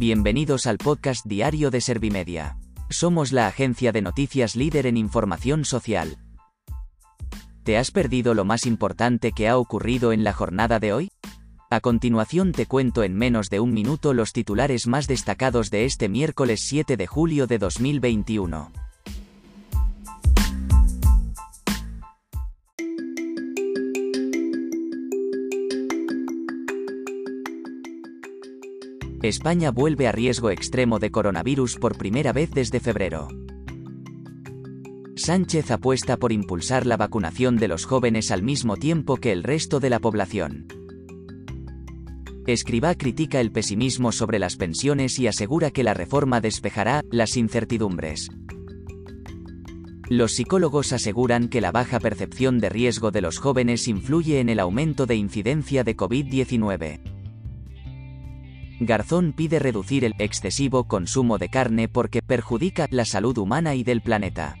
Bienvenidos al podcast diario de Servimedia. Somos la agencia de noticias líder en información social. ¿Te has perdido lo más importante que ha ocurrido en la jornada de hoy? A continuación te cuento en menos de un minuto los titulares más destacados de este miércoles 7 de julio de 2021. España vuelve a riesgo extremo de coronavirus por primera vez desde febrero. Sánchez apuesta por impulsar la vacunación de los jóvenes al mismo tiempo que el resto de la población. Escribá critica el pesimismo sobre las pensiones y asegura que la reforma despejará las incertidumbres. Los psicólogos aseguran que la baja percepción de riesgo de los jóvenes influye en el aumento de incidencia de COVID-19. Garzón pide reducir el excesivo consumo de carne porque perjudica la salud humana y del planeta.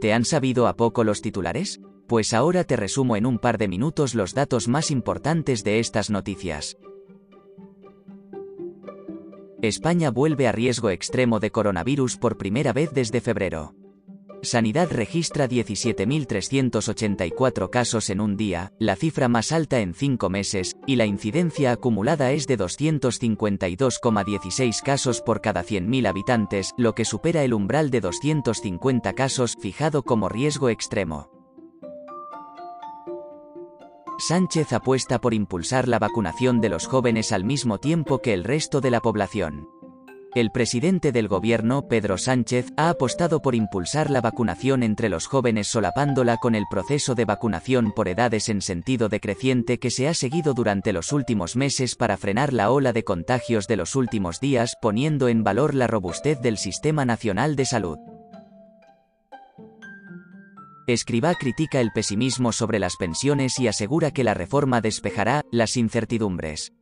¿Te han sabido a poco los titulares? Pues ahora te resumo en un par de minutos los datos más importantes de estas noticias. España vuelve a riesgo extremo de coronavirus por primera vez desde febrero. Sanidad registra 17.384 casos en un día, la cifra más alta en cinco meses, y la incidencia acumulada es de 252,16 casos por cada 100.000 habitantes, lo que supera el umbral de 250 casos fijado como riesgo extremo. Sánchez apuesta por impulsar la vacunación de los jóvenes al mismo tiempo que el resto de la población. El presidente del gobierno, Pedro Sánchez, ha apostado por impulsar la vacunación entre los jóvenes solapándola con el proceso de vacunación por edades en sentido decreciente que se ha seguido durante los últimos meses para frenar la ola de contagios de los últimos días, poniendo en valor la robustez del Sistema Nacional de Salud. Escribá critica el pesimismo sobre las pensiones y asegura que la reforma despejará las incertidumbres.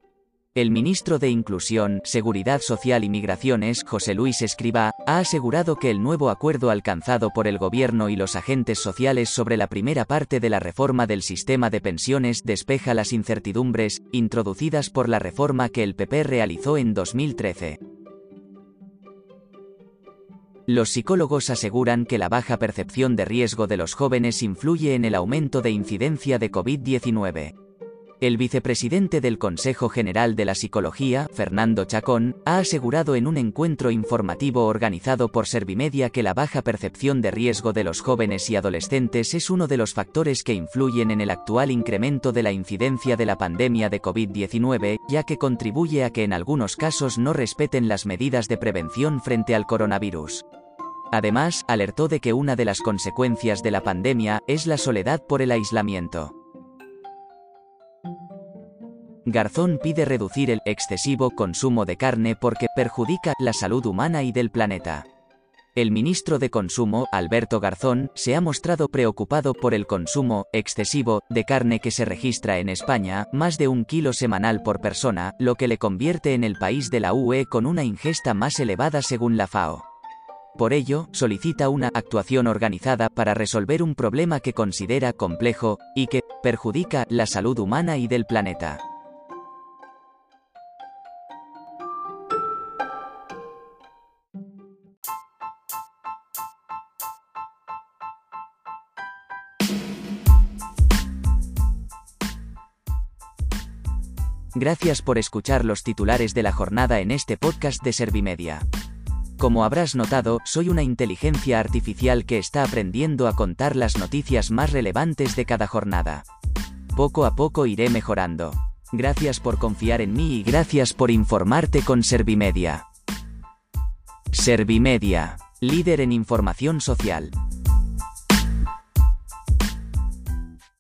El ministro de Inclusión, Seguridad Social y Migraciones, José Luis Escribá, ha asegurado que el nuevo acuerdo alcanzado por el gobierno y los agentes sociales sobre la primera parte de la reforma del sistema de pensiones despeja las incertidumbres introducidas por la reforma que el PP realizó en 2013. Los psicólogos aseguran que la baja percepción de riesgo de los jóvenes influye en el aumento de incidencia de COVID-19. El vicepresidente del Consejo General de la Psicología, Fernando Chacón, ha asegurado en un encuentro informativo organizado por Servimedia que la baja percepción de riesgo de los jóvenes y adolescentes es uno de los factores que influyen en el actual incremento de la incidencia de la pandemia de COVID-19, ya que contribuye a que en algunos casos no respeten las medidas de prevención frente al coronavirus. Además, alertó de que una de las consecuencias de la pandemia es la soledad por el aislamiento. Garzón pide reducir el excesivo consumo de carne porque perjudica la salud humana y del planeta. El ministro de Consumo, Alberto Garzón, se ha mostrado preocupado por el consumo excesivo de carne que se registra en España, más de un kilo semanal por persona, lo que le convierte en el país de la UE con una ingesta más elevada según la FAO. Por ello, solicita una actuación organizada para resolver un problema que considera complejo y que perjudica la salud humana y del planeta. Gracias por escuchar los titulares de la jornada en este podcast de Servimedia. Como habrás notado, soy una inteligencia artificial que está aprendiendo a contar las noticias más relevantes de cada jornada. Poco a poco iré mejorando. Gracias por confiar en mí y gracias por informarte con Servimedia. Servimedia, líder en información social.